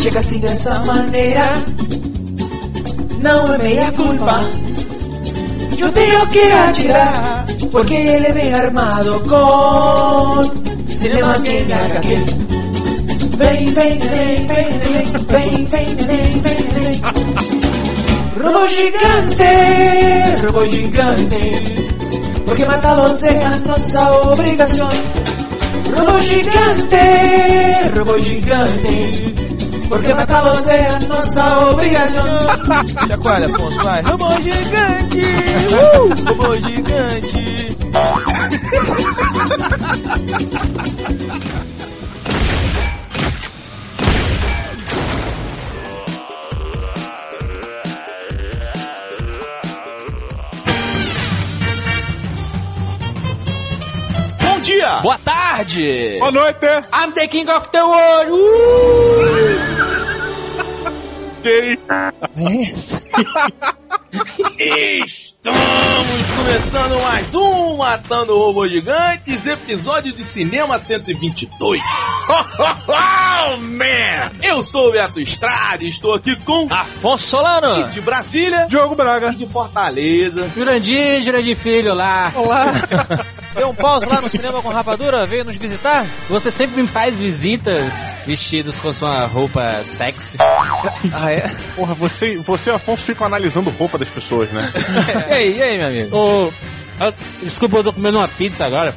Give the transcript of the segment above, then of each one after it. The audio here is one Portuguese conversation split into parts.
que chega assim dessa maneira. Não é meia culpa. Eu tenho que atirar, porque ele vem armado com cinema game HQ. Vem, vem, vem, vem, vem, vem, vem, vem, vem, vem. Robo gigante, robo gigante, porque matá-los é a nossa obrigação. Robo gigante, robo gigante, porque matá-los é a nossa obrigação. Chacoalha, Afonso, vai. Robô gigante! Uh! Robô gigante! Boa tarde! Boa noite! I'm the king of the world! Uh! Gay! Estamos começando mais um Matando Robôs Gigantes, episódio de Cinema 122. oh, man! Eu sou o Beto Estrada e estou aqui com Afonso Solano! de Brasília Diogo Braga! e de Fortaleza. Jurandir, Jurandir Filho lá. Olá! Deu um pause lá no cinema com rapadura? Veio nos visitar? Você sempre me faz visitas vestidos com sua roupa sexy. Ah, é? Porra, você, você e Afonso ficam analisando roupa das pessoas, né? E aí, e aí, meu amigo? Ô, desculpa, eu tô comendo uma pizza agora.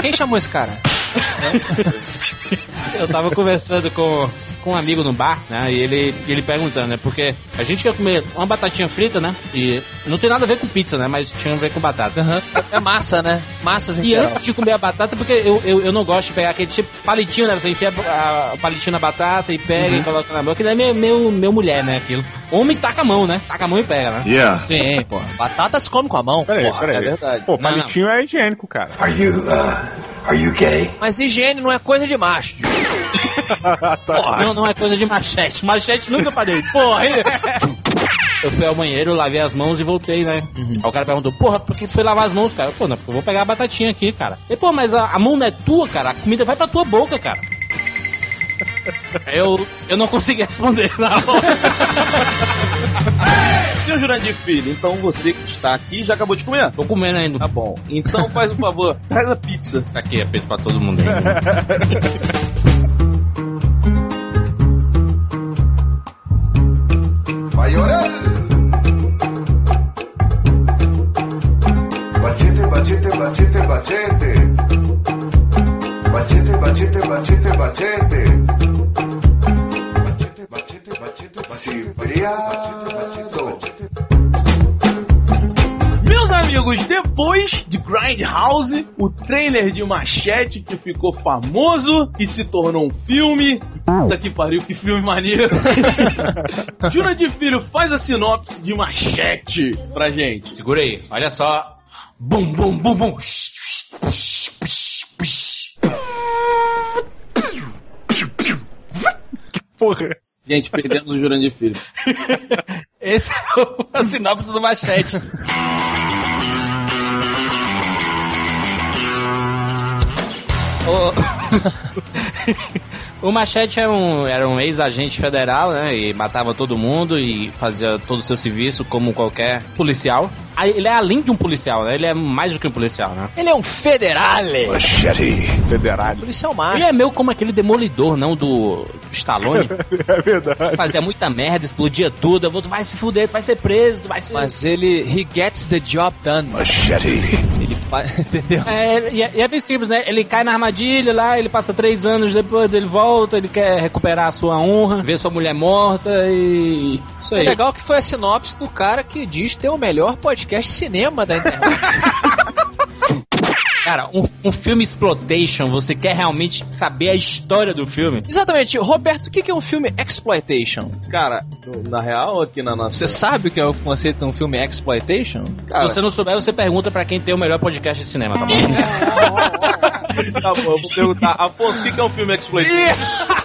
Quem chamou esse cara? Eu tava conversando com, com um amigo no bar, né? E ele, ele perguntando, né? Porque a gente ia comer uma batatinha frita, né? E não tem nada a ver com pizza, né? Mas tinha a ver com batata. Aham. É massa, né? Massas em E geral. antes de comer a batata, porque eu, eu, eu não gosto de pegar aquele tipo palitinho, né? Você enfia o palitinho na batata e pega e coloca na boca, que não é meu, meu, meu mulher, né? Aquilo. Homem taca a mão, né? Taca a mão e pega, né? Yeah. Sim, pô. Batata se come com a mão. Peraí, peraí. é verdade. Pô, Não, palitinho é higiênico, cara. Are you, uh, are you gay? Mas higiene não é coisa de macho. Não, não é coisa de machete. Machete nunca parei. Porra! Eu fui ao banheiro, lavei as mãos e voltei, né? Aí o cara perguntou, porra, por que você foi lavar as mãos, cara? Pô, não, porque eu vou pegar a batatinha aqui, cara. E, pô, mas a, a mão não é tua, cara. A comida vai pra tua boca, cara. Aí Eu, eu não consegui responder na hora. Senhor Jurandir Filho, então você que está aqui já acabou de comer? Tô comendo ainda. Tá bom. Então faz um favor, traz a pizza. Tá aqui, a pizza pra todo mundo aí. Va a llorar. Bachete, bachete, bachete, bachete. Bachete, bachete, bachete, bachete. Bachete, bachete, bachete, Cipriano. Amigos, depois de Grindhouse, o trailer de Machete que ficou famoso e se tornou um filme. Puta que pariu, que filme maneiro. Jurandir Filho, faz a sinopse de Machete pra gente. Segura aí, olha só. Bum, bum, bum, bum. Porra. Gente, perdemos o Jurandir Filho. Esse é o- a sinopse do Machete. O, o Machete era um, era um ex-agente federal, né? E matava todo mundo e fazia todo o seu serviço como qualquer policial. Ele é além de um policial, né? Ele é mais do que um policial, né? Ele é um federale. Federal. Policial macho. Ele é meio como aquele demolidor, não do, do Stallone. É verdade. Fazia muita merda, explodia tudo. Eu vou, tu vai se fuder, tu vai ser preso, tu vai ser. Mas ele, he gets the job done. Ele faz, entendeu? É, e é, e é bem simples, né? Ele cai na armadilha lá, ele passa três anos depois, ele volta, ele quer recuperar a sua honra, ver sua mulher morta e. Isso É aí. legal que foi a sinopse do cara que diz ter o melhor podcast de cinema da internet. Cara, um, um filme exploitation, você quer realmente saber a história do filme? Exatamente. Roberto, o que que é um filme exploitation? Cara, na real, aqui na nossa. Você sabe o que é o conceito de um filme exploitation? Cara, Se você não souber, você pergunta pra quem tem o melhor podcast de cinema, tá bom? tá bom, eu vou perguntar. Afonso, o que é um filme exploitation?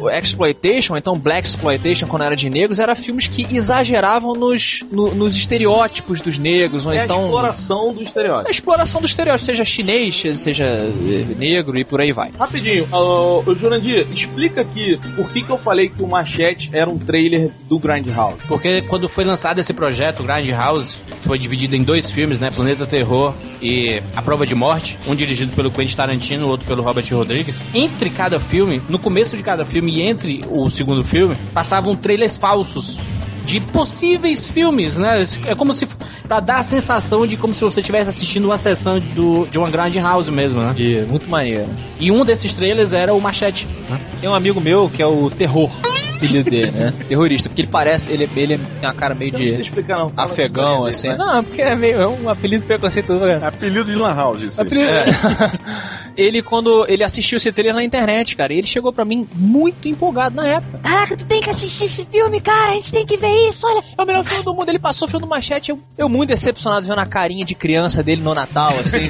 o exploitation, então black exploitation quando era de negros, era filmes que exageravam nos, no- nos estereótipos dos negros, ou É a então exploração do a estereótipo. exploração do estereótipo, seja chinês, seja eh, negro e por aí vai. Rapidinho, ô, Jurandir, explica aqui por que, que eu falei que o Machete era um trailer do Grindhouse. Porque quando foi lançado esse projeto, Grindhouse, que foi dividido em dois filmes, né? Planeta Terror e A Prova de Morte, um dirigido pelo Quentin Tarantino, o outro pelo Robert Rodrigues. Entre cada filme, no começo de cada filme e entre o segundo filme, passavam trailers falsos de possíveis filmes, né? É como se pra dar a sensação de como se você estivesse assistindo uma sessão do, de uma Grindhouse mesmo, né? E muito maneiro. E um desses trailers era o Machete. né? Tem um amigo meu que é o Terror, apelido dele, né? Terrorista, porque ele parece, ele, ele tem uma cara meio não de explicar, não. Afegão, assim. história dele, Não, porque é meio é um apelido preconceituoso, né? Apelido de Lan House, isso. Apelido- ele, quando ele assistiu esse trailer na internet, cara, ele chegou pra mim muito empolgado na época. Caraca, tu tem que assistir esse filme, cara. A gente tem que ver isso. Olha, É o melhor filme do mundo. Ele passou o filme do Machete. Eu, eu muito decepcionado vendo a carinha de criança dele no Natal, assim.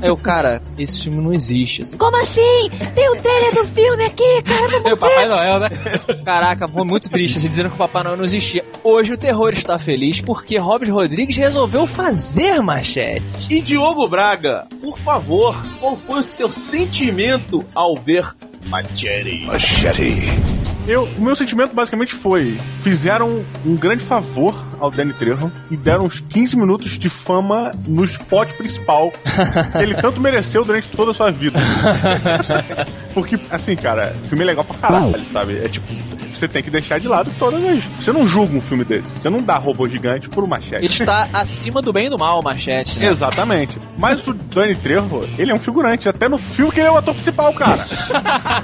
Aí eu, cara, esse filme não existe. assim. como assim? Tem o trailer do filme aqui, cara. É o Vamos Papai ver. Noel, né? Caraca, foi muito triste, assim, dizendo que o Papai Noel não existia. Hoje o terror está feliz porque Robert Rodrigues resolveu fazer Machete. E Diogo Braga, por favor, qual foi o seu sentimento ao ver Machete? Eu, o meu sentimento basicamente foi: fizeram um grande favor ao Danny Trejo e deram uns 15 minutos de fama no spot principal que ele tanto mereceu durante toda a sua vida. Porque, assim, cara, o filme é legal pra caralho, sabe? É tipo, você tem que deixar de lado todas as. Você não julga um filme desse. Você não dá robô gigante por uma machete. Ele está acima do bem e do mal, Machete, né? Exatamente. Mas o Danny Trejo, ele é um figurante, até no filme que ele é o ator principal, cara.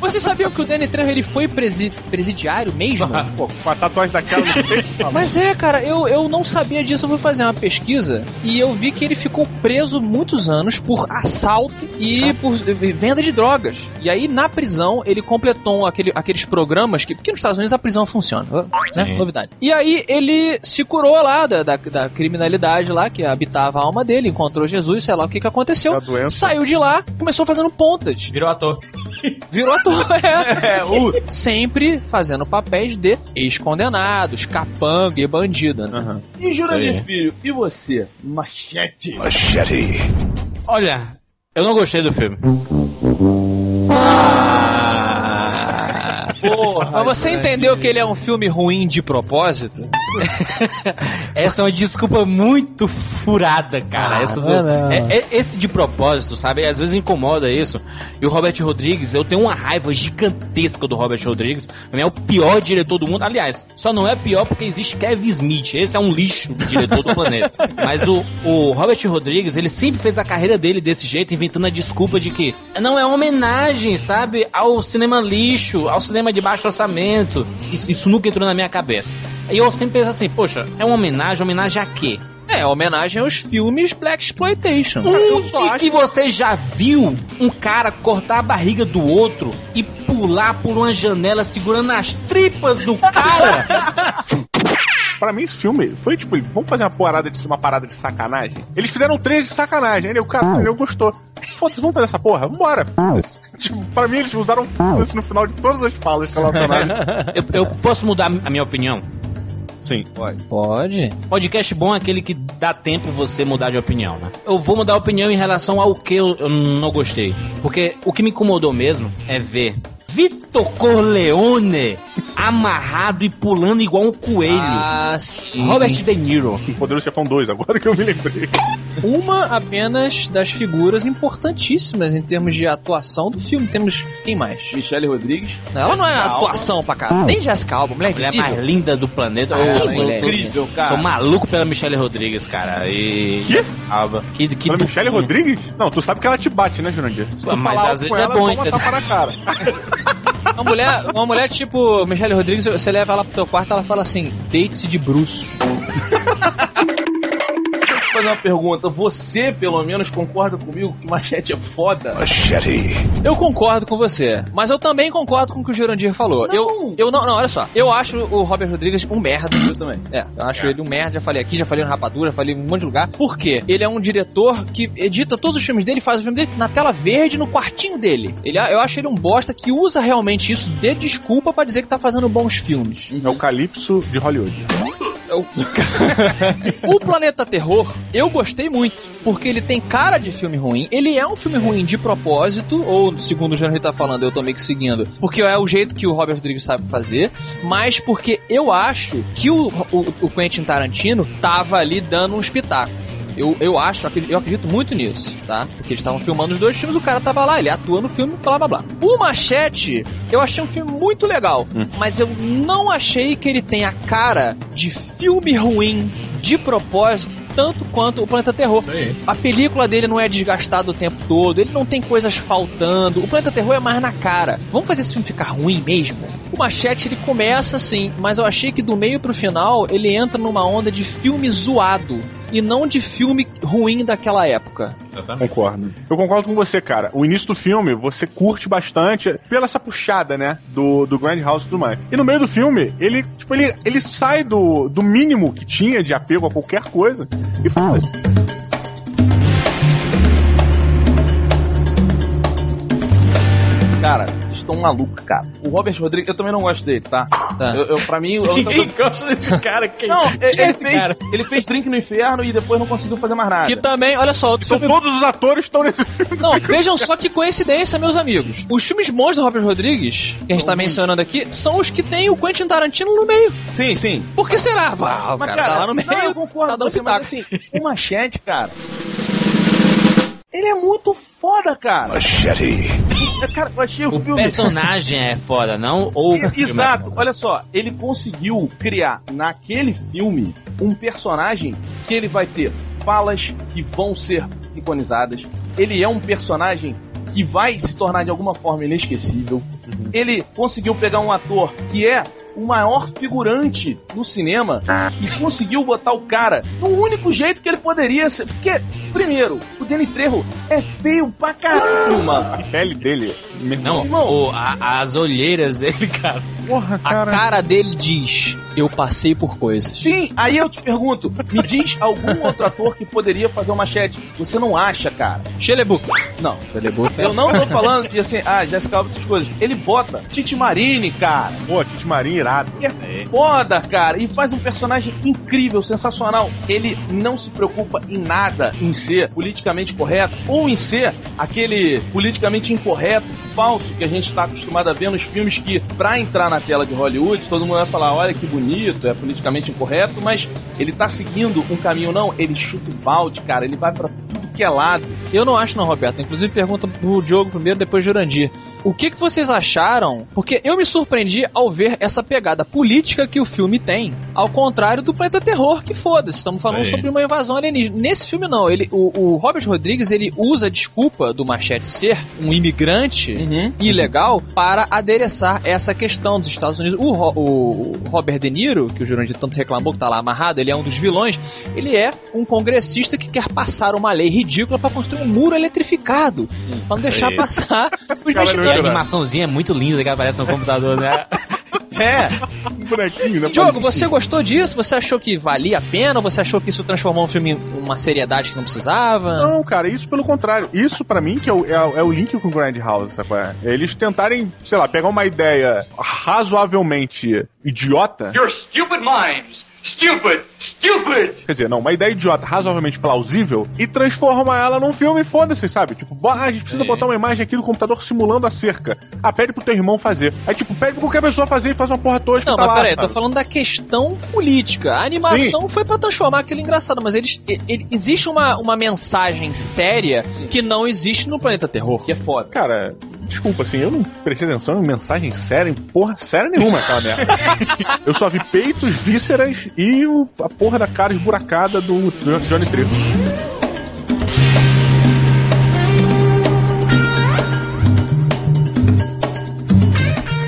Vocês sabiam que o Danny Trejo ele foi presi- presidiário mesmo? Pô, com a tatuagem daquela no peito. Mas é, cara, eu, eu não sabia disso. Eu fui fazer uma pesquisa e eu vi que ele ficou preso muitos anos por assalto e por eh, venda de drogas. E aí, na prisão, ele completou aquele, aqueles programas que. Porque nos Estados Unidos a prisão funciona, né? Sim. Novidade. E aí, ele se curou lá da, da, da criminalidade lá que habitava a alma dele, encontrou Jesus, sei lá o que, que aconteceu. A doença. Saiu de lá, começou fazendo pontas. Virou ator. Virou ator, é. Sempre fazendo papéis de ex-condenados, capanga e bandido, né? Aham. E Jurandir. Filho, e você? Machete. Olha, eu não gostei do filme. Porra, Mas você entendeu que ele é um filme ruim de propósito? Essa é uma desculpa muito furada, cara. Essa do- não, não. é- é- esse de propósito, sabe? Às vezes incomoda isso. E o Robert Rodrigues, eu tenho uma raiva gigantesca do Robert Rodrigues. Mim é o pior diretor do mundo. Aliás, só não é pior porque existe Kevin Smith. Esse é um lixo de diretor do planeta. Mas o, o Robert Rodrigues, ele sempre fez a carreira dele desse jeito, inventando a desculpa de que não é uma homenagem, sabe? Ao cinema lixo, ao cinema de baixo orçamento. Isso, isso nunca entrou na minha cabeça. E eu sempre penso assim, poxa, é uma homenagem, homenagem a quê? É, homenagem aos filmes Black Exploitation. Onde que você já viu um cara cortar a barriga do outro e pular por uma janela segurando as tripas do cara? Pra mim, esse filme foi tipo, vamos fazer uma parada de, uma parada de sacanagem? Eles fizeram um trailer de sacanagem. Ele, o cara, ele gostou. Foda-se, vamos fazer essa porra? Vambora. Foda-se. Tipo, pra mim, eles usaram foda-se no final de todas as falas relacionadas. eu, eu posso mudar a minha opinião? Sim, pode. Pode. Podcast bom é aquele que dá tempo você mudar de opinião, né? Eu vou mudar a opinião em relação ao que eu, eu não gostei. Porque o que me incomodou mesmo é ver Vitor Corleone amarrado e pulando igual um coelho. Ah, sim. Robert De Niro. Poderoso Chefão 2, agora que eu me lembrei. Uma apenas das figuras importantíssimas em termos de atuação do filme. Temos quem mais? Michele Rodrigues. Ela não é Alba. atuação pra caralho. Nem Jessica Alba, mulher A mulher mais linda do planeta. Ah, Eu que sou, mulher. Incrível, cara. sou maluco pela Michelle Rodrigues, cara. E. Que? Alba. Que, que Fala Michelle Rodrigues? Não, tu sabe que ela te bate, né, Jurandir? Se tu Mas às vezes com é bom, entendeu? tapa na cara. Uma mulher, uma mulher tipo Michelle Rodrigues, você leva ela pro teu quarto ela fala assim: deite-se de bruços. te fazer uma pergunta. Você, pelo menos, concorda comigo que Machete é foda? Eu concordo com você, mas eu também concordo com o que o Jurandir falou. Não. Eu, eu não, não, olha só. Eu acho o Robert Rodrigues um merda. Eu também. É, eu acho ele um merda, já falei aqui, já falei no Rapadura, falei em um monte de lugar. Por quê? Ele é um diretor que edita todos os filmes dele, faz o filme dele na tela verde, no quartinho dele. Ele, eu acho ele um bosta que usa realmente isso de desculpa pra dizer que tá fazendo bons filmes. É o Calypso de Hollywood. O Planeta Terror, eu gostei muito, porque ele tem cara de filme ruim. Ele é um filme ruim de propósito, ou segundo o Jânio tá falando, eu tô meio que seguindo, porque é o jeito que o Robert Rodrigues sabe fazer, mas porque eu acho que o, o, o Quentin Tarantino tava ali dando uns pitacos. Eu, eu acho, eu acredito muito nisso, tá? Porque eles estavam filmando os dois filmes, o cara tava lá, ele atua no filme, blá blá blá. O Machete, eu achei um filme muito legal, mas eu não achei que ele tenha a cara de filme ruim de propósito tanto quanto o Planeta Terror. A película dele não é desgastada o tempo todo, ele não tem coisas faltando. O Planeta Terror é mais na cara. Vamos fazer esse filme ficar ruim mesmo? O Machete ele começa assim, mas eu achei que do meio pro final ele entra numa onda de filme zoado e não de filme ruim daquela época. Concordo. Eu concordo com você, cara. O início do filme, você curte bastante pela essa puxada, né? Do, do Grand House e tudo mais. E no meio do filme, ele, tipo, ele, ele sai do, do mínimo que tinha de apego a qualquer coisa e foda-se. Cara, estão malucos, cara. O Robert Rodrigues, eu também não gosto dele, tá? Tá. Eu, eu, pra mim, eu, Ninguém gosta desse cara. Quem, Não, quem ele, é esse fez, cara? ele fez Drink no Inferno e depois não conseguiu fazer mais nada. Que também, olha só, outro Então filme todos os atores estão nesse filme. Não, vejam só que coincidência, meus amigos. Os filmes bons do Robert Rodrigues, que a gente tá mencionando aqui, são os que tem o Quentin Tarantino no meio. Sim, sim. Por que será? Ah, o Mas, cara, tá lá no meio. Não, eu concordo tá com dando você, mas assim, o Machete, cara. Ele é muito foda, cara. Machete. Cara, eu achei o, O filme. personagem é foda, não? Ou o E- é Exato, olha só, ele conseguiu criar naquele filme um personagem que ele vai ter falas que vão ser iconizadas. Ele é um personagem que vai se tornar de alguma forma inesquecível. Ele conseguiu pegar um ator que é o maior figurante do cinema e conseguiu botar o cara no único jeito que ele poderia ser. Porque, primeiro, o Danny Trejo é feio pra caralho, mano. A pele dele, meu irmão. Não, o- a- as olheiras dele, cara. Porra, A cara dele diz: Eu passei por coisas. Sim, aí eu te pergunto, me diz algum outro ator que poderia fazer uma machete. Você não acha, cara? Shelebuff. Não. Shelebuff Eu não tô falando de assim, ah, Jessica Alba, essas coisas. Ele bota Titi Marini, cara. Pô, Tite Marinho irado. Que é foda, cara. E faz um personagem incrível, sensacional. Ele não se preocupa em nada em ser politicamente correto ou em ser aquele politicamente incorreto, falso que a gente tá acostumado a ver nos filmes que, pra entrar na tela de Hollywood, todo mundo vai falar: olha que bonito, é politicamente incorreto, mas ele tá seguindo um caminho, não. Ele chuta o balde, cara. Ele vai pra tudo que é lado. Eu não acho, não, Roberto. Inclusive, pergunta pro Diogo primeiro, depois Jurandir. O que, que vocês acharam? Porque eu me surpreendi ao ver essa pegada política que o filme tem, ao contrário do Planeta Terror, que foda-se, estamos falando Sim. sobre uma invasão alienígena. Nesse filme, não. Ele, o, o Robert Rodrigues ele usa a desculpa do Machete ser um imigrante Uhum. ilegal para adereçar essa questão dos Estados Unidos. O, o Robert De Niro, que o Jurandir tanto reclamou que tá lá amarrado, ele é um dos vilões, ele é um congressista que quer passar uma lei ridícula para construir um muro eletrificado, para não deixar aí. passar os Cara, E a animaçãozinha é muito linda que aparece no computador, né? É. Um bonequinho, né? Diogo, você gostou disso? Você achou que valia a pena? Você achou que isso transformou um filme em uma seriedade que não precisava? Não, cara, isso pelo contrário. Isso pra mim que é o, é, o- é o link com o Grand House, sabe? qual é? Eles tentarem, sei lá, pegar uma ideia razoavelmente idiota. Your stupid minds. Stupid. Stupid. Quer dizer, não, uma ideia idiota razoavelmente plausível e transforma ela num filme, foda-se, sabe? Tipo, ah, a gente precisa botar uma imagem aqui do computador simulando a cerca. Ah, pede pro teu irmão fazer. Aí, tipo, pede pra qualquer pessoa fazer e faz uma porra tosca Não, tá mas lá, peraí, sabe? tô falando da questão política. A animação foi pra transformar aquilo engraçado, mas eles, e- e- existe uma, uma mensagem séria que não existe no Planeta Terror. Que é foda. Cara, desculpa, assim, eu não prestei atenção em mensagem séria, em porra séria nenhuma aquela merda. eu só vi peitos, vísceras e o- a porra da cara esburacada do Johnny Trejo.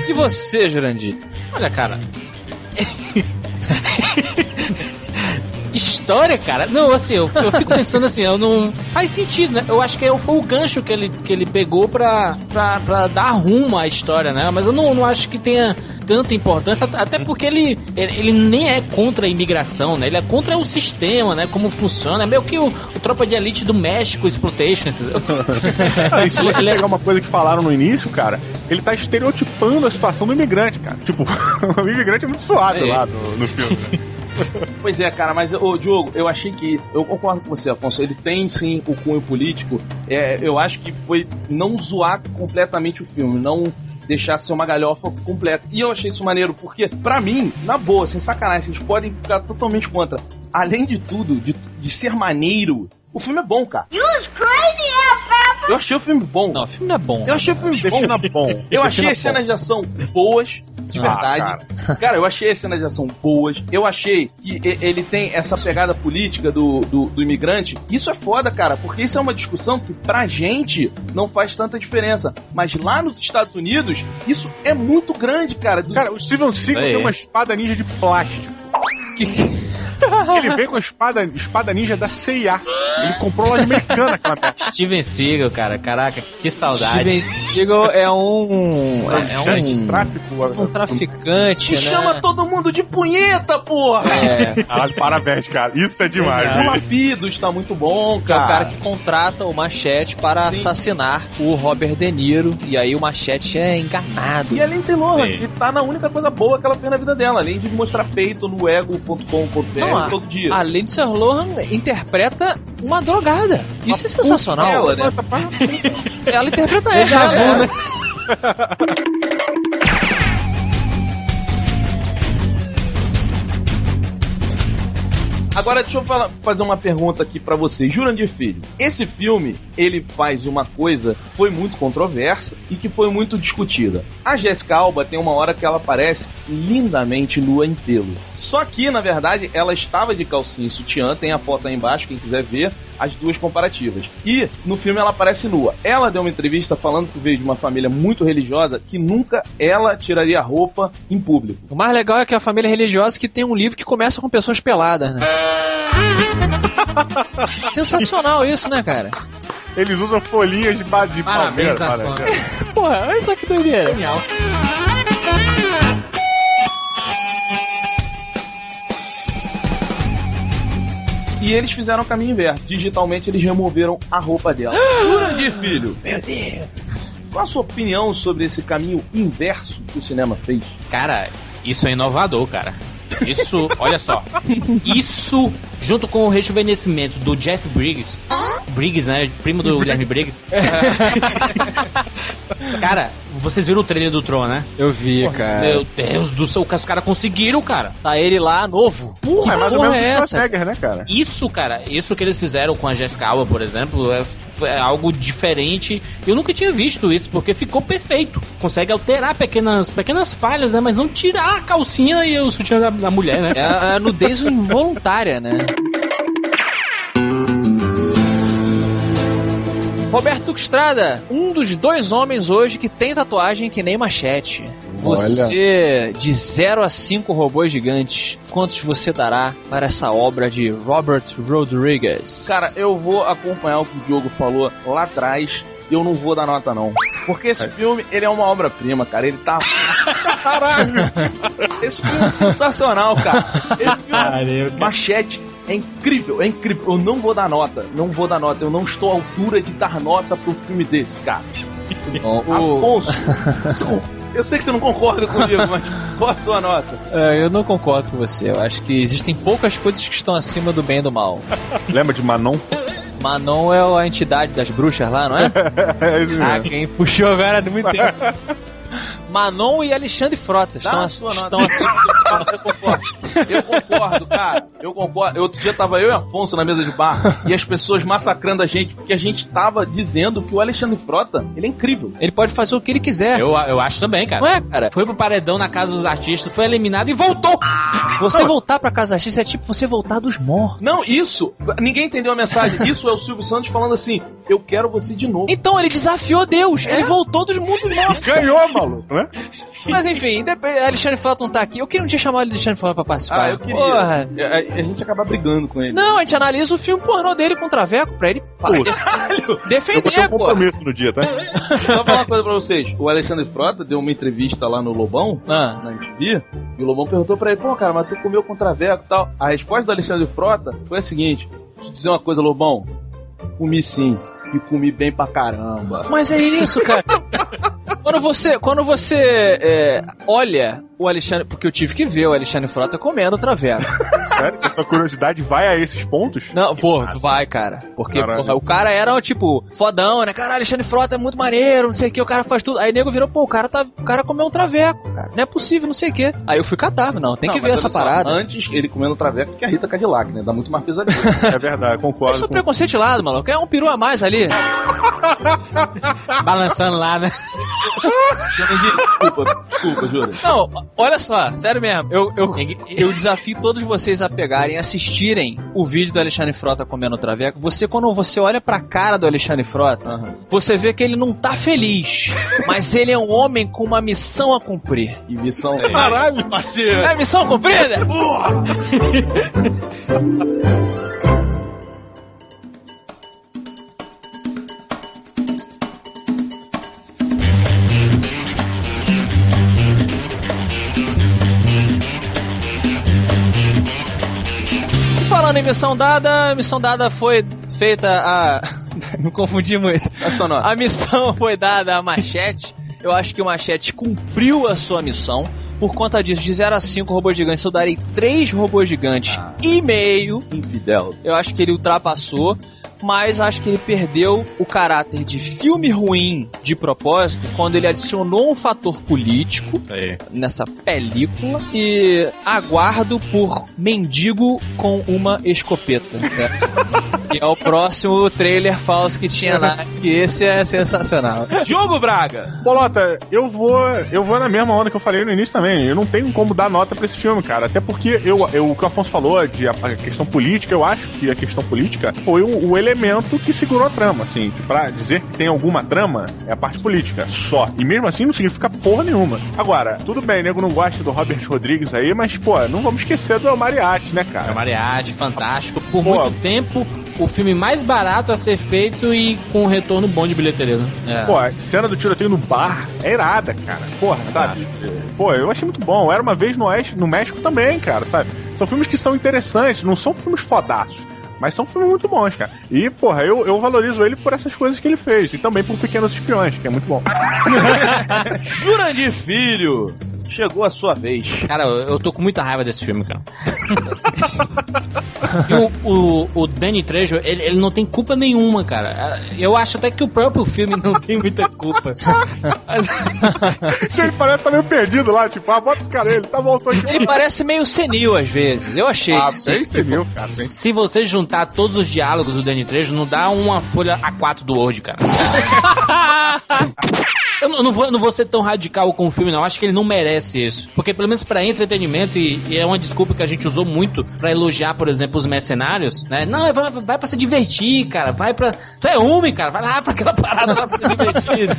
E você, Jurandir? Olha, cara, história, cara. Não, assim, eu, eu fico pensando assim, eu não. Faz sentido, né? Eu acho que foi o gancho que ele, que ele pegou pra, pra, pra dar rumo à história, né? Mas eu não, não acho que tenha tanta importância, até porque ele, ele, ele nem é contra a imigração, né? Ele é contra o sistema, né? Como funciona. É meio que o, o Tropa de Elite do México Exploitation, entendeu? E se você pegar uma coisa que falaram no início, cara, ele tá estereotipando a situação do imigrante, cara. Tipo, o imigrante é muito suado É. lá no, no filme. né? Pois é, cara, mas, ô, Diogo, eu achei que. Eu concordo com você, Afonso. Ele tem sim o cunho político. É, eu acho que foi não zoar completamente o filme, não deixar ser uma galhofa completa. E eu achei isso maneiro, porque, pra mim, na boa, sem sacanagem, vocês podem ficar totalmente contra. Além de tudo, de, de ser maneiro, o filme é bom, cara. You was crazy, Alfalfa! Eu achei o filme bom. Não, o filme não é bom. Eu achei o filme bom. Bom. Eu achei as cenas de ação boas, de Ah, verdade. cara. eu achei as cenas de ação boas. Eu achei que ele tem essa pegada política do, do, do imigrante. Isso é foda, cara, porque isso é uma discussão que pra gente não faz tanta diferença. Mas lá nos Estados Unidos, isso é muito grande, cara. Do- Cara, o Steven Seagal É. tem uma espada ninja de plástico. Ele vem com a espada, espada ninja da C&A. Ele comprou loja americana aquela merda. Steven Seagal, cara. Caraca, que saudade. Steven Seagal é um. É Gente, um. tráfico. Um traficante, que né? chama todo mundo de punheta, porra! É, Caralho, parabéns, cara. Isso é demais, O velho. Lapidos tá muito bom, que é o cara. cara que contrata o Machete para Sim. assassinar o Robert De Niro. E aí o Machete é enganado. E a Lindsay Lohan, Sim. que tá na única coisa boa que ela fez na vida dela, além de mostrar peito no ego.com.br Não, todo dia. A Lindsay Lohan interpreta uma drogada. Isso é sensacional. Ela, né? Ela interpreta ela. Né? Agora deixa eu fala- fazer uma pergunta aqui pra você, Jurandir Filho. Esse filme, ele faz uma coisa que foi muito controversa e que foi muito discutida. A Jessica Alba tem uma hora que ela aparece lindamente nua em pelo. Só que, na verdade, ela estava de calcinha e sutiã, tem a foto aí embaixo, quem quiser ver, as duas comparativas. E no filme ela aparece nua. Ela deu uma entrevista falando que veio de uma família muito religiosa que nunca ela tiraria a roupa em público. O mais legal é que é a família religiosa que tem um livro que começa com pessoas peladas, né? Sensacional isso, né, cara? Eles usam folhinhas de, ba- de Parabéns, palmeira. Parabéns. Porra, olha só que doideira. Genial. E eles fizeram o caminho inverso. Digitalmente eles removeram a roupa dela. Jurandir, filho. Meu Deus. Qual a sua opinião sobre esse caminho inverso que o cinema fez? Cara, isso é inovador, cara. Isso, olha só. Isso, junto com o rejuvenescimento do Jeff Briggs. Briggs, né? Primo do Guilherme Briggs. cara, vocês viram o trailer do Tron, né? Eu vi, cara. Meu Deus do céu, o que os caras conseguiram, cara. Tá ele lá, novo. Porra, é mais ou porra menos é o essa? Schwarzenegger, né, cara? Isso, cara, isso que eles fizeram com a Jessica Alba, por exemplo, é, é algo diferente. Eu nunca tinha visto isso, porque ficou perfeito. Consegue alterar pequenas, pequenas falhas, né? Mas não tirar a calcinha e o sutiã da, da mulher, né? É a, a nudez involuntária, né? Roberto Estrada, um dos dois homens hoje que tem tatuagem que nem machete. Você, de 0 a 5 robôs gigantes, quantos você dará para essa obra de Robert Rodriguez? Cara, eu vou acompanhar o que o Diogo falou lá atrás. E eu não vou dar nota, não. Porque esse filme, ele é uma obra-prima, cara. Ele tá. Caralho! Esse filme é sensacional, cara. Esse filme. Machete é incrível, é incrível. Eu não vou dar nota. Não vou dar nota. Eu não estou à altura de dar nota pro filme desse, cara. o, Afonso, desculpa. Eu sei que você não concorda comigo, mas qual a sua nota? É, eu não concordo com você. Eu acho que existem poucas coisas que estão acima do bem e do mal. Lembra de Manon? Manon é a entidade das bruxas lá, não é? É isso ah, mesmo. quem puxou agora não muito tempo. Manon e Alexandre Frota estão, a estão acima. Eu concordo. Eu concordo, cara. Eu concordo. Outro dia tava eu e Afonso na mesa de bar e as pessoas massacrando a gente porque a gente tava dizendo que o Alexandre Frota, ele é incrível. Ele pode fazer o que ele quiser. Eu, eu acho também, cara. Não é, cara? Foi pro paredão na casa dos artistas, foi eliminado e voltou. Você voltar pra casa artista é tipo você voltar dos mortos. Não, isso, ninguém entendeu a mensagem. Isso é o Silvio Santos falando assim: "Eu quero você de novo". Então ele desafiou Deus. Ele voltou dos mundos mortos. Ganhou, maluco, né? Hã? Mas enfim, depois, Alexandre Frota não tá aqui. Eu queria um dia chamar o Alexandre Frota pra participar. Ah, eu queria. Porra. A, a gente acaba brigando com ele. Não, a gente analisa o filme pornô dele com o Traveco pra ele falar, Eu defender, botei um pô. compromisso no dia, tá? Só falar uma coisa pra vocês. O Alexandre Frota deu uma entrevista lá no Lobão, Ah, na MTV, e o Lobão perguntou pra ele, pô, cara, mas tu comeu com traveco e tal. A resposta do Alexandre Frota foi a seguinte: deixa eu te dizer uma coisa, Lobão. Comi sim. E comi bem pra caramba. mas é isso, cara. quando você, quando você é, olha o Alexandre, porque eu tive que ver o Alexandre Frota comendo Traveco. Sério? A tua curiosidade vai a esses pontos? Não, pô, tu vai, cara. Porque Caralho. porra, o cara era, tipo, fodão, né? Cara, Alexandre Frota é muito maneiro, não sei o que, o cara faz tudo. Aí o nego virou, pô, o cara, tá, o cara comeu um traveco, cara. Não é possível, não sei o que. Aí eu fui catar, não, tem Não, que ver essa só, parada. Antes ele comendo traveco que a Rita Cadillac, né? Dá muito mais pesadelo. É verdade, Eu concordo. sou com- preconceito de lado, maluco. É um peru a mais ali. Balançando lá, né? desculpa, desculpa, juro. Não, olha só, sério mesmo. Eu, eu, eu desafio todos vocês a pegarem e assistirem o vídeo do Alexandre Frota comendo o traveco. Você, quando você olha pra cara do Alexandre Frota, Aham. você vê que ele não tá feliz. mas ele é um homem com uma missão a cumprir. E missão. Caralho! parceiro! É missão cumprida? E falando em missão dada, a missão dada foi feita a. Me confundi muito. A. A missão foi dada a Machete. Eu acho que o Machete cumpriu a sua missão. Por conta disso, de 0 a 5 robôs gigantes, eu darei 3 robôs gigantes e meio. Infidel. Eu acho que ele ultrapassou. Mas acho que ele perdeu o caráter de filme ruim de propósito quando ele adicionou um fator político nessa película e aguardo por Mendigo com uma escopeta. né? que é o próximo trailer falso que tinha lá, que esse é sensacional. Diogo Braga! Bolota, eu vou, eu vou na mesma onda que eu falei no início também. Eu não tenho como dar nota pra esse filme, cara. Até porque eu, eu- o que o Afonso falou de a, a questão política, eu acho que a questão política foi o, o elemento que segurou a trama, assim. Tipo, pra dizer que tem alguma trama, é a parte política, só. E mesmo assim não significa porra nenhuma. Agora, tudo bem, nego não gosta do Robert Rodrigues aí, mas, pô, não vamos esquecer do Mariachi, né, É cara? mariachi, fantástico. Por Pô. muito tempo, o filme mais barato a ser feito e com um retorno bom de bilheteria. né? É. Pô, a cena do tiroteio no bar é irada, cara. Porra, sabe? Pô, eu achei muito bom. Era uma vez no Oeste, no México também, cara, sabe? São filmes que são interessantes, não são filmes fodaços. Mas são filmes muito bons, cara. E, porra, eu, eu valorizo ele por essas coisas que ele fez. E também por Pequenos Espiões, que é muito bom. Jurandir Filho! Chegou a sua vez. Cara, eu eu tô com muita raiva desse filme, cara. e o, o, o Danny Trejo, ele, ele não tem culpa nenhuma, cara. Eu acho até que o próprio filme não tem muita culpa. Ele parece que tá meio perdido lá, tipo, ah, bota esse cara aí, ele tá voltando aqui. Ele parece meio senil às vezes. Eu achei. Ah, bem senil, cara. Bem... Se você juntar todos os diálogos do Danny Trejo, não dá uma folha A4 do Word, cara. Eu não, não vou, não vou ser tão radical com o filme, não. Acho que ele não merece isso. Porque, pelo menos pra entretenimento, e, e é uma desculpa que a gente usou muito pra elogiar, por exemplo, os mercenários, né? Não, vai, vai pra se divertir, cara. Vai pra. Tu é homem, cara. Vai lá pra aquela parada lá pra se divertir.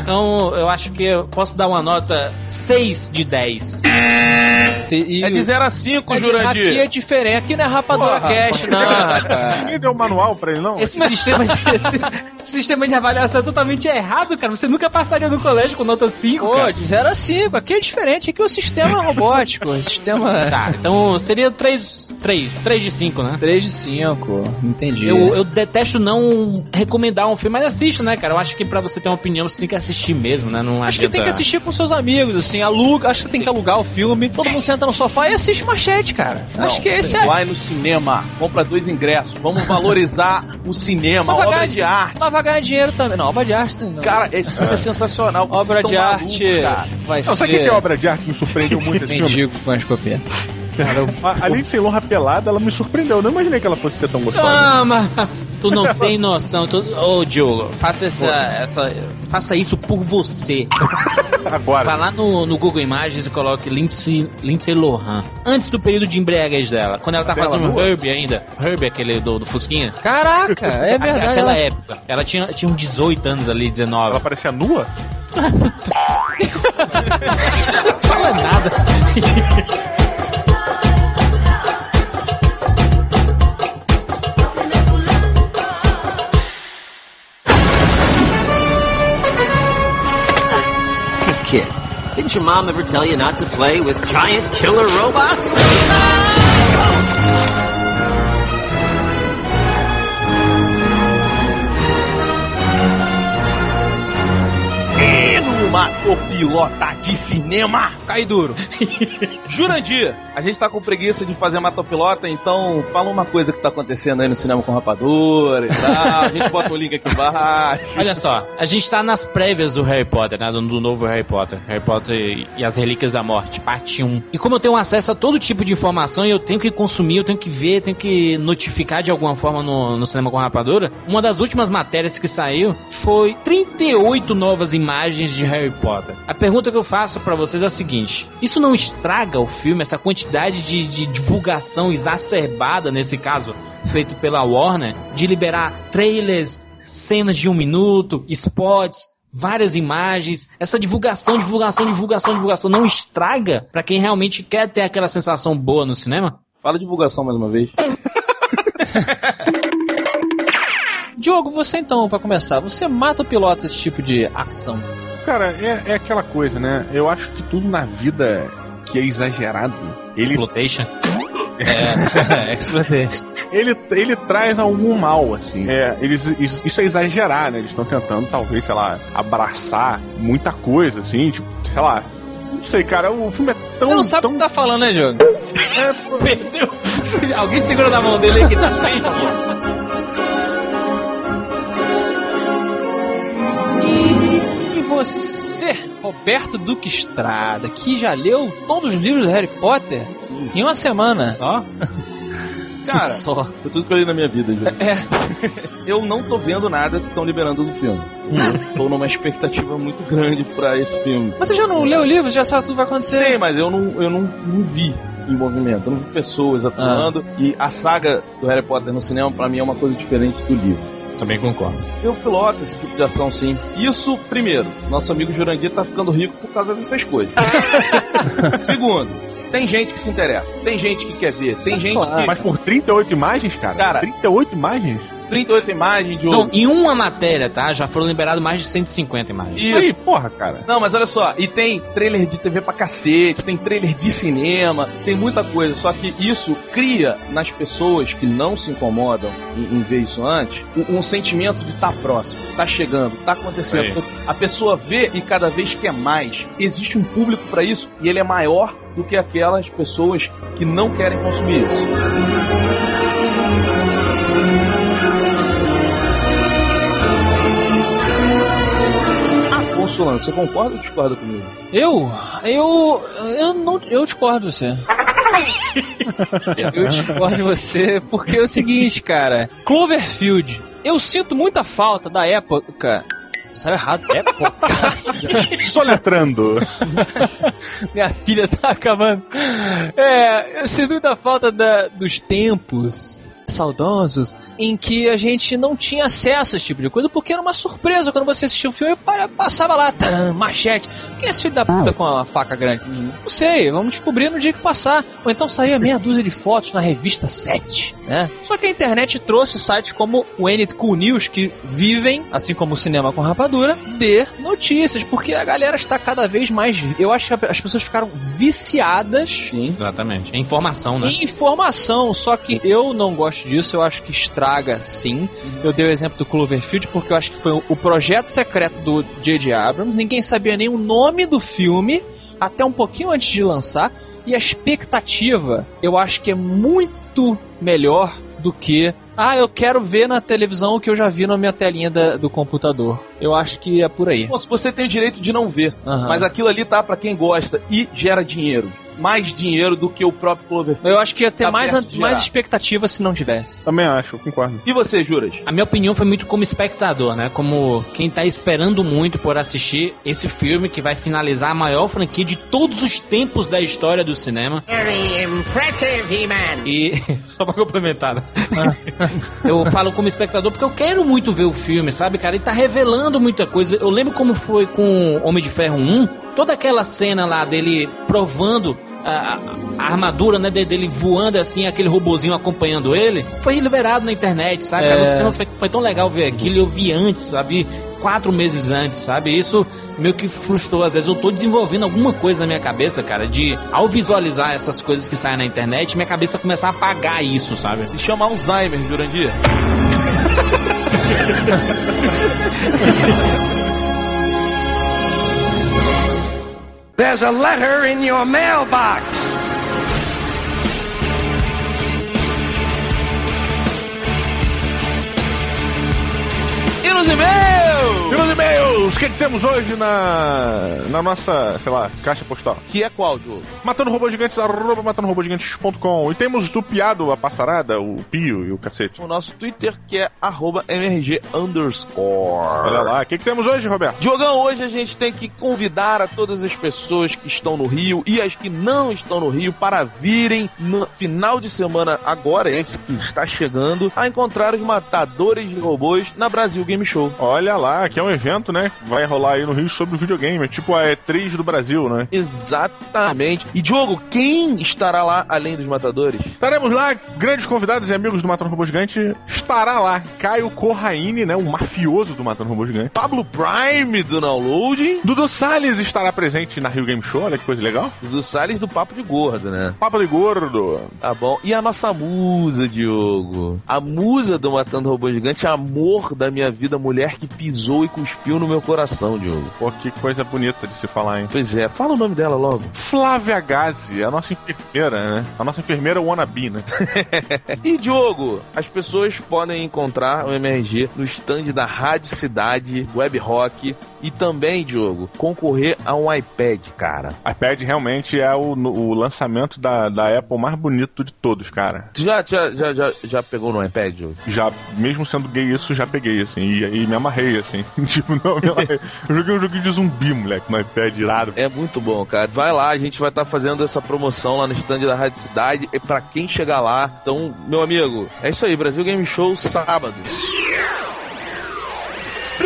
então, eu acho que eu posso dar uma nota 6 de 10. Se- e É de o- 0 a 5, É, Jurandir. Aqui é diferente. Aqui não é rapadura Porra. cash, não, rapaz. Ninguém deu um manual pra ele, não? Esse sistema, de, esse, esse sistema de avaliação é totalmente errado, cara. Você nunca passaria no colégio com nota 5, Pô, cara. de 0 a 5. Aqui é diferente. Aqui é o sistema robótico. O sistema. Tá, então seria 3, 3, 3 de 5, né? 3 de 5. Entendi. Eu, eu detesto não recomendar um filme, mas assista, né, cara? Eu acho que pra você ter uma opinião, você tem que assistir mesmo, né? Não Acho que tem que adianta- assistir com seus amigos, assim, aluga, acho que tem que alugar o filme, todo mundo senta no sofá e assiste machete, cara. acho Não, que esse é. Vai no cinema, compra dois ingressos. Vamos valorizar o cinema, vai obra ganhar- de arte. Mas vai ganhar dinheiro também. Não, obra de arte não. Cara, esse filme é sensacional. vocês obra de malucos, arte cara. vai Não, sabe o ser. que que é obra de arte que me surpreendeu muito esse filme? Mendigo com a escopeta. A, a Lindsay Lohan pelada, ela me surpreendeu. Eu não imaginei que ela fosse ser tão gostosa. Ah, mas tu não tem noção. Tu... Ô, Diogo, faça essa, essa. Faça isso por você. Agora. Vai lá no, no Google Imagens e coloque Lindsay, Lindsay Lohan. Antes do período de embriaguez dela. Quando ela tá fazendo? Herbie ainda. Herbie, aquele do, do Fusquinha. Caraca, é verdade. Aquela ela- época. Ela tinha, tinha uns 18 anos ali, 19. Ela parecia nua? Fala nada. Kid, didn't your mom ever tell you not to play with giant killer robots? Copilota de cinema. Cai duro. Jurandir, a gente tá com preguiça de fazer matopilota, então fala uma coisa que tá acontecendo aí no cinema com rapadura e tal. A gente bota o link aqui embaixo. Olha só, a gente tá nas prévias do Harry Potter, né? Do, do novo Harry Potter. Harry Potter e, e as Relíquias da Morte, parte 1. E como eu tenho acesso a todo tipo de informação e eu tenho que consumir, eu tenho que ver, tenho que notificar de alguma forma no, no cinema com rapadura, uma das últimas matérias que saiu foi 38 novas imagens de Harry Potter. A pergunta que eu faço pra vocês é a seguinte: isso não estraga o filme, essa quantidade de, de divulgação exacerbada, nesse caso, feito pela Warner, de liberar trailers, cenas de um minuto, spots, várias imagens, essa divulgação, divulgação, divulgação, divulgação, não estraga pra quem realmente quer ter aquela sensação boa no cinema? Fala divulgação mais uma vez. Diogo, você então, pra começar, você mata o piloto esse tipo de ação? Cara, é, é aquela coisa, né? Eu acho que tudo na vida que é exagerado, ele, Exploitation? É, exploitation. ele, ele traz algum mal, assim. É, eles, isso, é exagerar, né? Eles estão tentando, talvez, sei lá, abraçar muita coisa, assim, tipo, sei lá. Não sei, cara, o filme é tão. Você não sabe o tão... que tá falando, né, Diogo? Perdeu. Alguém segura na mão dele que tá perdido. Você, Roberto Duque Estrada, que já leu todos os livros do Harry Potter em uma semana. Só? Cara, Só. foi tudo que eu li na minha vida, Ju. É. Eu não tô vendo nada que estão liberando do filme. tô numa expectativa muito grande pra esse filme. Mas você já não leu o livro, já sabe tudo que vai acontecer. Sim, mas eu não, eu não, não vi em movimento, eu não vi pessoas atuando. E a saga do Harry Potter no cinema, pra mim, é uma coisa diferente do livro. Também concordo. Eu piloto esse tipo de ação, sim. Isso, primeiro, nosso amigo Jurandir tá ficando rico por causa dessas coisas. Segundo, tem gente que se interessa, tem gente que quer ver, tem gente que. Mas por 38 imagens, cara? Cara, 38 imagens? 38 imagens de Não, em uma matéria, tá? Já foram liberados mais de 150 imagens. Isso. Aí, porra, cara. Não, mas olha só, e tem trailer de TV pra cacete, tem trailer de cinema, tem muita coisa. Só que isso cria nas pessoas que não se incomodam em, em ver isso antes um, um sentimento de estar próximo, tá chegando, tá acontecendo. Sim. A pessoa vê e cada vez quer mais. Existe um público pra isso e ele é maior do que aquelas pessoas que não querem consumir isso. Solano, você concorda ou discorda comigo? Eu? Eu. Eu não. Eu discordo de você. eu discordo de você porque é o seguinte, cara. Cloverfield. Eu sinto muita falta da época. Saiu errado, época? Soletrando. Minha filha tá acabando. É, eu sinto muita falta da, dos tempos saudosos em que a gente não tinha acesso a esse tipo de coisa, porque era uma surpresa quando você assistia o filme para, passava lá, tam, machete. Quem é esse filho da puta com a faca grande? Não sei, vamos descobrir no dia que passar. Ou então saía meia dúzia de fotos na revista 7, né? Só que a internet trouxe sites como o Enid Cool News que vivem, assim como o cinema com rapadura, de notícias, porque a galera está cada vez mais. Eu acho que as pessoas ficaram viciadas Sim. Exatamente. Informação, né? Informação, só que eu não gosto disso, eu acho que estraga sim. Eu dei o exemplo do Cloverfield porque eu acho que foi o projeto secreto do J.J. Abrams, ninguém sabia nem o nome do filme, até um pouquinho antes de lançar, e a expectativa eu acho que é muito melhor do que. Ah, eu quero ver na televisão o que eu já vi na minha telinha da- do computador. Eu acho que é por aí. Se você tem o direito de não ver, Aham. mas aquilo ali tá pra quem gosta e gera dinheiro. Mais dinheiro do que o próprio Cloverfield. Eu acho que ia ter Tá mais, mais expectativa se não tivesse. Também acho, concordo. E você, Juras? A minha opinião foi muito como espectador, né? Como quem tá esperando muito por assistir esse filme que vai finalizar a maior franquia de todos os tempos da história do cinema. Very impressive, He-Man. E. Só pra complementar. né? eu falo como espectador porque eu quero muito ver o filme, sabe, cara? Ele tá revelando muita coisa. Eu lembro como foi com Homem de Ferro 1. toda aquela cena lá dele provando a, a armadura, né, de- dele voando assim, aquele robozinho acompanhando ele, foi liberado na internet, sabe? Cara, É. cinema foi, foi tão legal ver aquilo, eu vi antes, sabe? Quatro meses antes, sabe? Isso meio que frustrou. Às vezes eu tô desenvolvendo alguma coisa na minha cabeça, cara, de ao visualizar essas coisas que saem na internet, minha cabeça começar a apagar isso, sabe? Se chama Alzheimer, Jurandir. There's a letter in your mailbox. E nos e-mails? E nos e-mails, o que, que temos hoje na, na nossa, sei lá, caixa postal? Que é qual, Diogo? Matando Robôs Gigantes, arroba matandorobogigantes.com. E temos do Piado, a Passarada, o Pio e o cacete. O nosso Twitter, que é arroba MRG underscore. Olha lá, o que, que temos hoje, Roberto? Diogão, hoje a gente tem que convidar a todas as pessoas que estão no Rio e as que não estão no Rio para virem no final de semana agora, esse que está chegando, a encontrar os matadores de robôs na Brasil Game Show. Olha lá, que é um evento, né? Vai rolar aí no Rio sobre o videogame. É tipo a E3 do Brasil, né? Exatamente. E Diogo, quem estará lá além dos matadores? Estaremos lá, grandes convidados e amigos do Matando Robô Gigante. Estará lá Caio Corraine, né? O mafioso do Matando Robô Gigante. Pablo Prime do Download. Dudu Salles estará presente na Rio Game Show, olha que coisa legal. Do Salles do Papo de Gordo, né? Papo de Gordo. Tá bom. E a nossa musa, Diogo? A musa do Matando Robô Gigante, amor da minha vida, mulher que pisou e cuspiu no meu coração, Diogo. Pô, que coisa bonita de se falar, hein? Pois é, fala o nome dela logo. Flávia Gazi, a nossa enfermeira, né? A nossa enfermeira wannabe, né? E Diogo, as pessoas podem encontrar o MRG no stand da Rádio Cidade, Web Rock e também, Diogo, concorrer a um iPad, cara. iPad realmente é o, o lançamento da, da Apple mais bonito de todos, cara. Já, já, já, já, já pegou no iPad, Diogo? Já, mesmo sendo gay isso, já peguei, assim, e, e me amarrei, assim. tipo, não, me amarrei. Eu joguei um joguinho de zumbi, moleque, no iPad irado. É muito bom, cara. Vai lá, a gente vai estar fazendo essa promoção lá no stand da Rádio Cidade. É pra quem chegar lá. Então, meu amigo, é isso aí. Brasil Game Show sábado.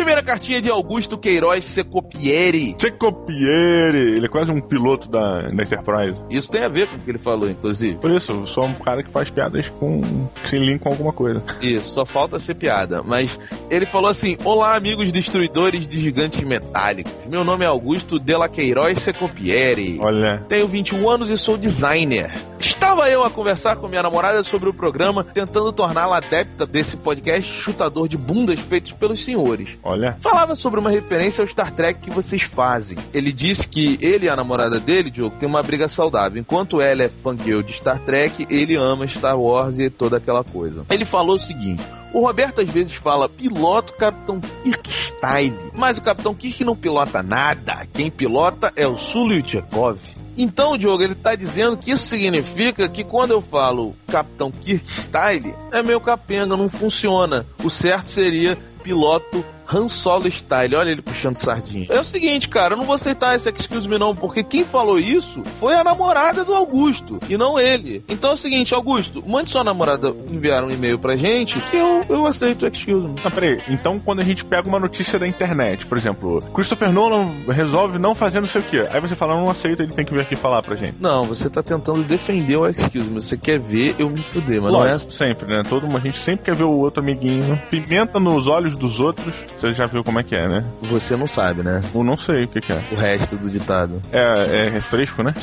Primeira cartinha de Augusto Queiroz Secopieri. Secopieri, ele é quase um piloto da, da Enterprise. Isso tem a ver com o que ele falou, inclusive. Por isso, eu sou um cara que faz piadas com. que se link com alguma coisa. Isso, só falta ser piada. Mas ele falou assim: Olá, amigos destruidores de gigantes metálicos. Meu nome é Augusto Dela Queiroz Secopieri. Olha. Tenho 21 anos e sou designer. Estava eu a conversar com minha namorada sobre o programa, tentando torná-la adepta desse podcast chutador de bundas feitos pelos senhores. Olha. Falava sobre uma referência ao Star Trek que vocês fazem. Ele disse que ele e a namorada dele, Diogo, tem uma briga saudável. Enquanto ela é fangirl de Star Trek, ele ama Star Wars e toda aquela coisa. Ele falou o seguinte. O Roberto às vezes fala piloto Capitão Kirk Style, mas o Capitão Kirk não pilota nada. Quem pilota é o Sully Tchekov. Então, Diogo, ele tá dizendo que isso significa que quando eu falo Capitão Kirk Style, é meio capenga, não funciona. O certo seria piloto Han Solo Style. Olha ele puxando sardinha. É o seguinte, cara, eu não vou aceitar esse excuse me não, porque quem falou isso foi a namorada do Augusto, e não ele. Então é o seguinte, Augusto, mande sua namorada enviar um e-mail pra gente, que eu, eu aceito o excuse me. Não, peraí. Então, quando a gente pega uma notícia da internet, por exemplo, Christopher Nolan resolve não fazer não sei o quê. Aí você fala, não aceita, ele tem que vir aqui falar pra gente. Não, você tá tentando defender o excuse me. Você quer ver eu me fuder, mas não é Lógico, sempre, né? Todo mundo, a gente sempre quer ver o outro amiguinho. Pimenta nos olhos dos outros. Você já viu como é que é, né? Você não sabe, né? Eu não sei o que, que é. O resto do ditado. É, é refresco, né?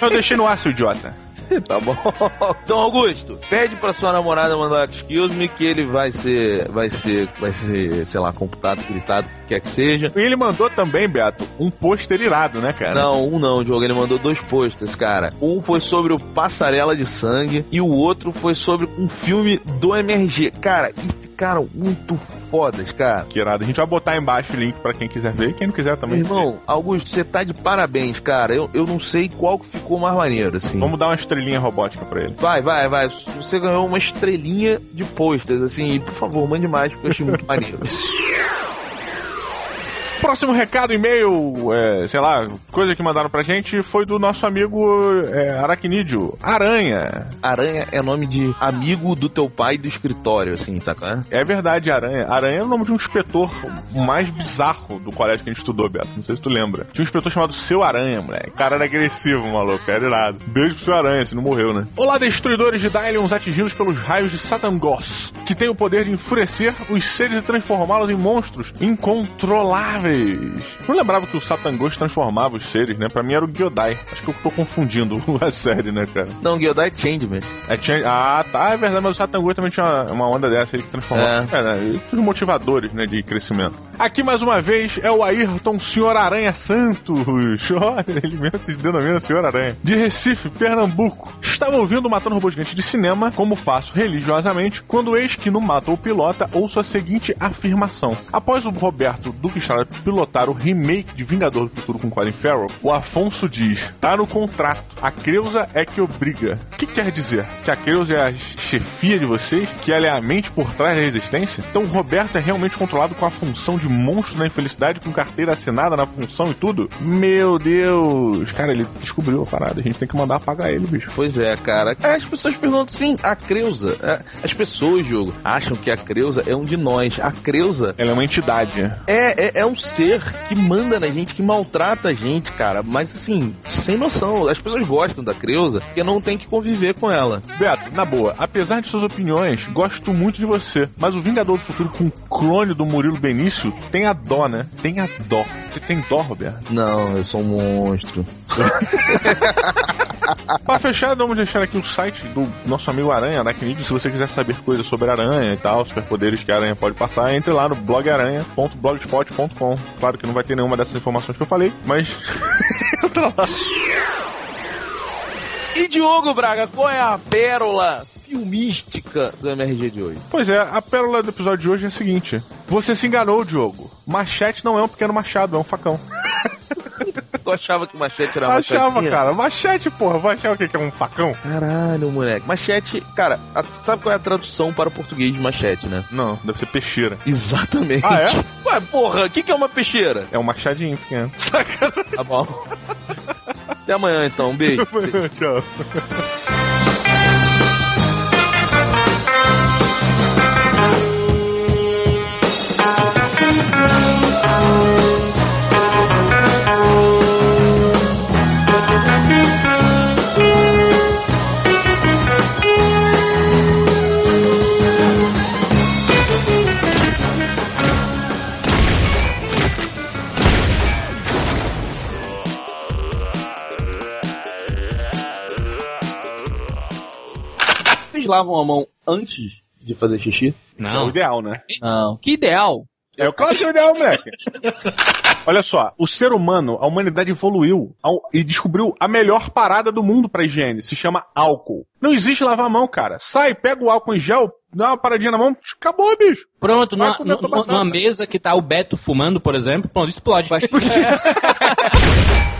Eu deixei no ar, seu idiota. tá bom. Então, Augusto, pede pra sua namorada mandar excuse me que ele vai ser, vai ser, vai ser, sei lá, computado, gritado, o que quer que seja. E ele mandou também, Beto, um pôster irado, né, cara? Não, um não, Diogo. Ele mandou dois posters, cara. Um foi sobre o Passarela de Sangue e o outro foi sobre um filme do MRG. Cara, e ficaram muito fodas, cara. Que irado. A gente vai botar embaixo o link pra quem quiser ver e quem não quiser também. irmão, Augusto, você tá de parabéns, cara. Eu, eu não sei qual que ficou mais maneiro, assim. Vamos dar uma estrelinha robótica pra ele. Vai, vai, vai. Você ganhou uma estrelinha de posters, assim, e por favor, mande mais, porque eu achei muito maneiro. Próximo recado, e-mail, é, sei lá, coisa que mandaram pra gente foi do nosso amigo é, Aracnídeo, Aranha. Aranha é nome de amigo do teu pai do escritório, assim, saca? É verdade, Aranha. Aranha é o nome de um inspetor mais bizarro do colégio que a gente estudou, Beto. Não sei se tu lembra. Tinha um inspetor chamado Seu Aranha, moleque. O cara era agressivo, maluco. Era irado. Beijo pro Seu Aranha, se não morreu, né? Olá, destruidores de Dylions atingidos pelos raios de Satangos, que tem o poder de enfurecer os seres e transformá-los em monstros incontroláveis. Não lembrava que o Satangos transformava os seres, né? Pra mim era o Gyodai. Acho que eu tô confundindo a série, né, cara? Não, Gyodai é Changeman. É, tinha... Ah, tá, é verdade, mas o Satangos também tinha uma, onda dessa, ele que transformava. É, né? Os motivadores, né, de crescimento. Aqui mais uma vez é o Ayrton Senhor Aranha Santos. Olha, ele mesmo se denomina Senhor Aranha. De Recife, Pernambuco. Estava ouvindo Matando Robô Gigante de cinema, como faço religiosamente, quando eis que no Mata ou Pilota ouço a seguinte afirmação. Após o Roberto Duque Estrada pilotar o remake de Vingador do Futuro com Colin Farrell, o Afonso diz, tá no contrato, a Creuza é que obriga. O que quer dizer? Que a Creuza é a chefia de vocês? Que ela é a mente por trás da resistência? Então o Roberto é realmente controlado com a função de monstro da infelicidade, com carteira assinada na função e tudo? Meu Deus! Cara, ele descobriu a parada, a gente tem que mandar apagar ele, bicho. Pois é, cara. As pessoas perguntam, sim, a Creuza. é, As pessoas, jogo, acham que a Creuza é um de nós. A Creuza Ela é uma entidade. é, é, é um ser que manda na gente, que maltrata a gente, cara. Mas assim, sem noção. As pessoas gostam da Creuza porque não tem que conviver com ela. Beto, na boa, apesar de suas opiniões, gosto muito de você. Mas o Vingador do Futuro com o clone do Murilo Benício tem a dó, né? Tem a dó. Você tem dó, Roberto? Não, eu sou um monstro. Pra fechar, vamos deixar aqui o site do nosso amigo Aranha, Aracnídeo. Se você quiser saber coisas sobre aranha e tal, superpoderes que a aranha pode passar, entre lá no blogaranha.blogspot.com. Claro que não vai ter nenhuma dessas informações que eu falei, mas entra lá. E Diogo Braga, qual é a pérola filmística do MRG de hoje? Pois é, a pérola do episódio de hoje é a seguinte: Você se enganou, Diogo. Machete não é um pequeno machado, é um facão. Tu achava que machete era uma Achava, cara. Machete, porra. Achar o que que é um facão? Caralho, moleque. Machete, cara, a- sabe qual é a tradução para o português de machete, né? Não, deve ser peixeira. Exatamente. Ah, é? Ué, porra, o que, que é uma peixeira? É um machadinho pequeno. Tá bom. Até amanhã, então. Um beijo. Tchau. Lavam a mão antes de fazer xixi? É o Não. ideal, né? Não. Que ideal. É o claro que é o ideal, moleque. Olha só, o ser humano, a humanidade evoluiu ao- e descobriu a melhor parada do mundo pra higiene. Se chama álcool. Não existe lavar a mão, cara. Sai, pega o álcool em gel, dá uma paradinha na mão, acabou, bicho. Pronto, numa, numa- numa mesa que tá o Beto fumando, por exemplo, pronto, explode. Vai explodir.